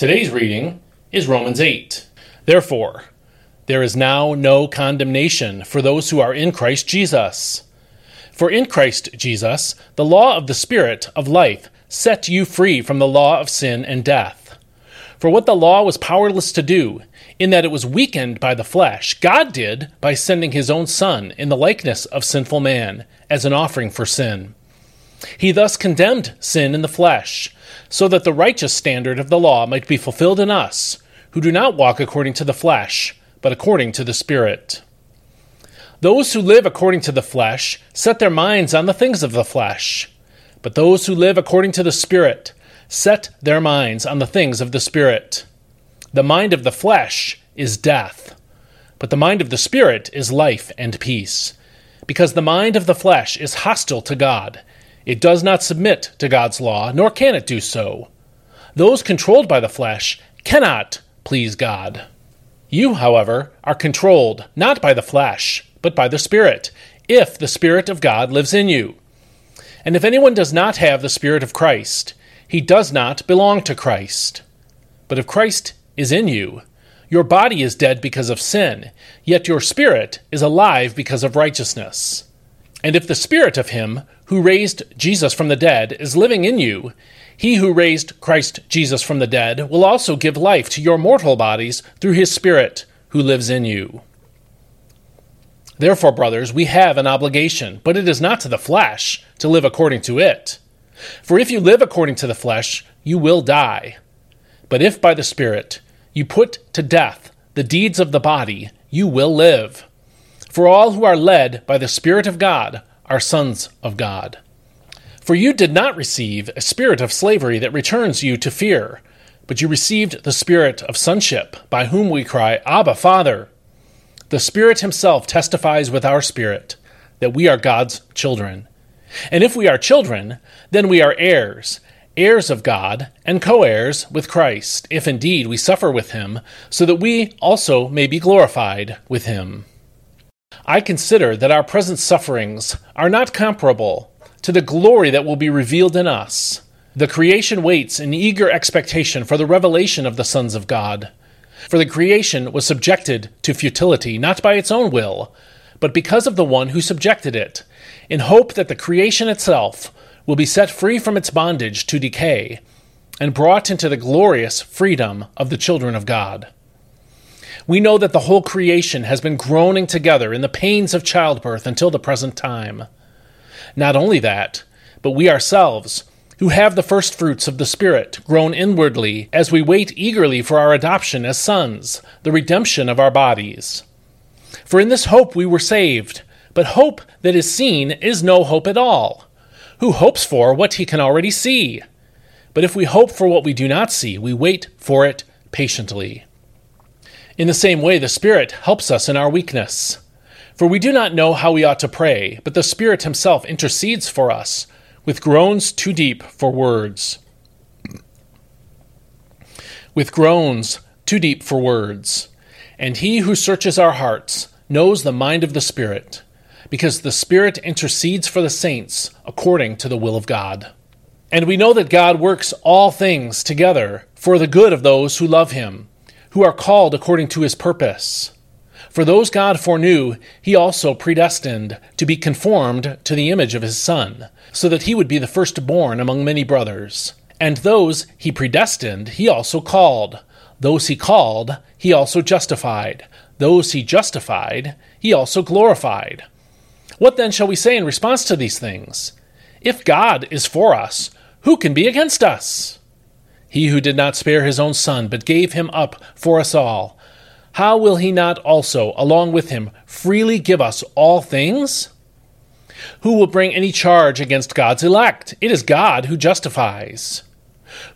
Today's reading is Romans 8. Therefore, there is now no condemnation for those who are in Christ Jesus. For in Christ Jesus, the law of the Spirit of life set you free from the law of sin and death. For what the law was powerless to do, in that it was weakened by the flesh, God did by sending his own Son in the likeness of sinful man as an offering for sin. He thus condemned sin in the flesh, so that the righteous standard of the law might be fulfilled in us, who do not walk according to the flesh, but according to the Spirit. Those who live according to the flesh set their minds on the things of the flesh, but those who live according to the Spirit set their minds on the things of the Spirit. The mind of the flesh is death, but the mind of the Spirit is life and peace, because the mind of the flesh is hostile to God it does not submit to God's law, nor can it do so. Those controlled by the flesh cannot please God. You, however, are controlled not by the flesh, but by the Spirit, if the Spirit of God lives in you. And if anyone does not have the Spirit of Christ, he does not belong to Christ. But if Christ is in you, your body is dead because of sin, yet your spirit is alive because of righteousness. And if the Spirit of Him who raised Jesus from the dead is living in you, he who raised Christ Jesus from the dead will also give life to your mortal bodies through his Spirit who lives in you. Therefore, brothers, we have an obligation, but it is not to the flesh to live according to it. For if you live according to the flesh, you will die. But if by the Spirit you put to death the deeds of the body, you will live. For all who are led by the Spirit of God are sons of God. For you did not receive a spirit of slavery that returns you to fear, but you received the spirit of sonship, by whom we cry, Abba, Father. The Spirit Himself testifies with our spirit that we are God's children. And if we are children, then we are heirs, heirs of God, and co heirs with Christ, if indeed we suffer with Him, so that we also may be glorified with Him. I consider that our present sufferings are not comparable to the glory that will be revealed in us. The creation waits in eager expectation for the revelation of the sons of God. For the creation was subjected to futility, not by its own will, but because of the one who subjected it, in hope that the creation itself will be set free from its bondage to decay and brought into the glorious freedom of the children of God. We know that the whole creation has been groaning together in the pains of childbirth until the present time. Not only that, but we ourselves, who have the first fruits of the Spirit, groan inwardly as we wait eagerly for our adoption as sons, the redemption of our bodies. For in this hope we were saved, but hope that is seen is no hope at all. Who hopes for what he can already see? But if we hope for what we do not see, we wait for it patiently. In the same way, the Spirit helps us in our weakness. For we do not know how we ought to pray, but the Spirit Himself intercedes for us with groans too deep for words. With groans too deep for words. And He who searches our hearts knows the mind of the Spirit, because the Spirit intercedes for the saints according to the will of God. And we know that God works all things together for the good of those who love Him who are called according to his purpose. For those God foreknew, he also predestined to be conformed to the image of his Son, so that he would be the firstborn among many brothers. And those he predestined, he also called. Those he called, he also justified. Those he justified, he also glorified. What then shall we say in response to these things? If God is for us, who can be against us? He who did not spare his own son, but gave him up for us all, how will he not also, along with him, freely give us all things? Who will bring any charge against God's elect? It is God who justifies.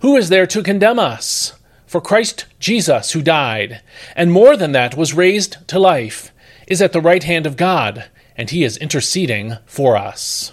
Who is there to condemn us? For Christ Jesus, who died, and more than that was raised to life, is at the right hand of God, and he is interceding for us.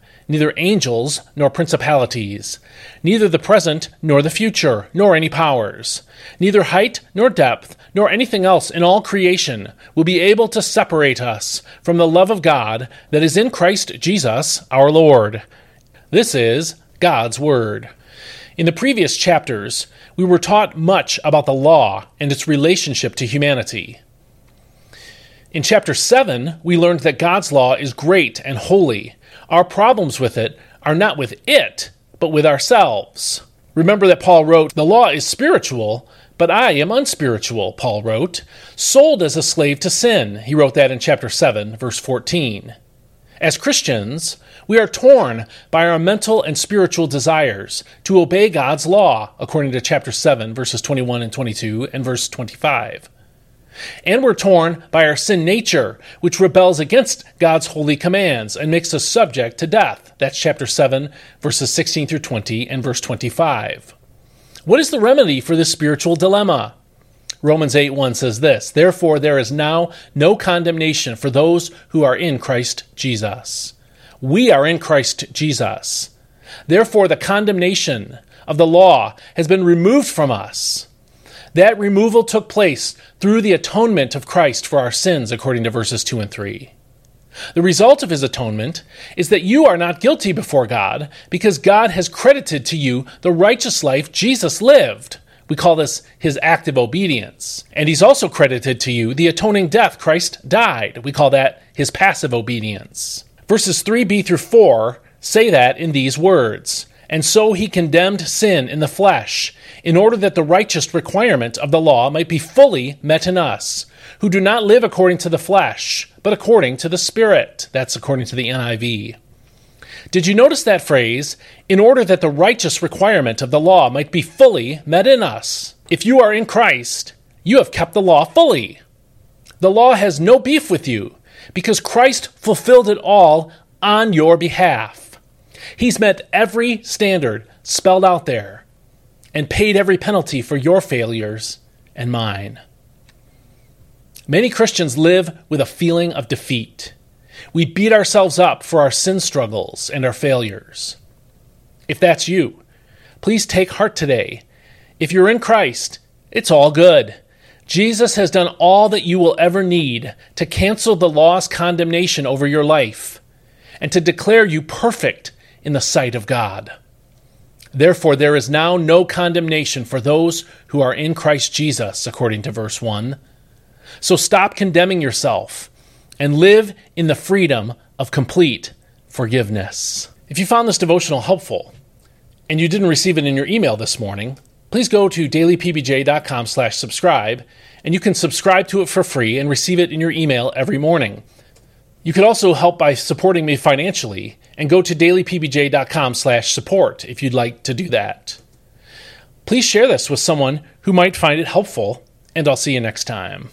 neither angels nor principalities, neither the present nor the future, nor any powers, neither height nor depth, nor anything else in all creation will be able to separate us from the love of God that is in Christ Jesus our Lord. This is God's Word. In the previous chapters, we were taught much about the law and its relationship to humanity. In chapter 7, we learned that God's law is great and holy. Our problems with it are not with it, but with ourselves. Remember that Paul wrote, The law is spiritual, but I am unspiritual, Paul wrote, sold as a slave to sin. He wrote that in chapter 7, verse 14. As Christians, we are torn by our mental and spiritual desires to obey God's law, according to chapter 7, verses 21 and 22, and verse 25. And we're torn by our sin nature, which rebels against God's holy commands and makes us subject to death. That's chapter 7, verses 16 through 20, and verse 25. What is the remedy for this spiritual dilemma? Romans 8 1 says this Therefore, there is now no condemnation for those who are in Christ Jesus. We are in Christ Jesus. Therefore, the condemnation of the law has been removed from us. That removal took place through the atonement of Christ for our sins, according to verses 2 and 3. The result of his atonement is that you are not guilty before God because God has credited to you the righteous life Jesus lived. We call this his active obedience. And he's also credited to you the atoning death Christ died. We call that his passive obedience. Verses 3b through 4 say that in these words And so he condemned sin in the flesh, in order that the righteous requirement of the law might be fully met in us, who do not live according to the flesh, but according to the Spirit. That's according to the NIV. Did you notice that phrase? In order that the righteous requirement of the law might be fully met in us. If you are in Christ, you have kept the law fully. The law has no beef with you because Christ fulfilled it all on your behalf. He's met every standard spelled out there and paid every penalty for your failures and mine. Many Christians live with a feeling of defeat. We beat ourselves up for our sin struggles and our failures. If that's you, please take heart today. If you're in Christ, it's all good. Jesus has done all that you will ever need to cancel the law's condemnation over your life and to declare you perfect in the sight of God. Therefore, there is now no condemnation for those who are in Christ Jesus, according to verse 1. So stop condemning yourself and live in the freedom of complete forgiveness. If you found this devotional helpful and you didn't receive it in your email this morning, please go to dailypbj.com slash subscribe and you can subscribe to it for free and receive it in your email every morning. You could also help by supporting me financially and go to dailypbj.com slash support if you'd like to do that. Please share this with someone who might find it helpful, and I'll see you next time.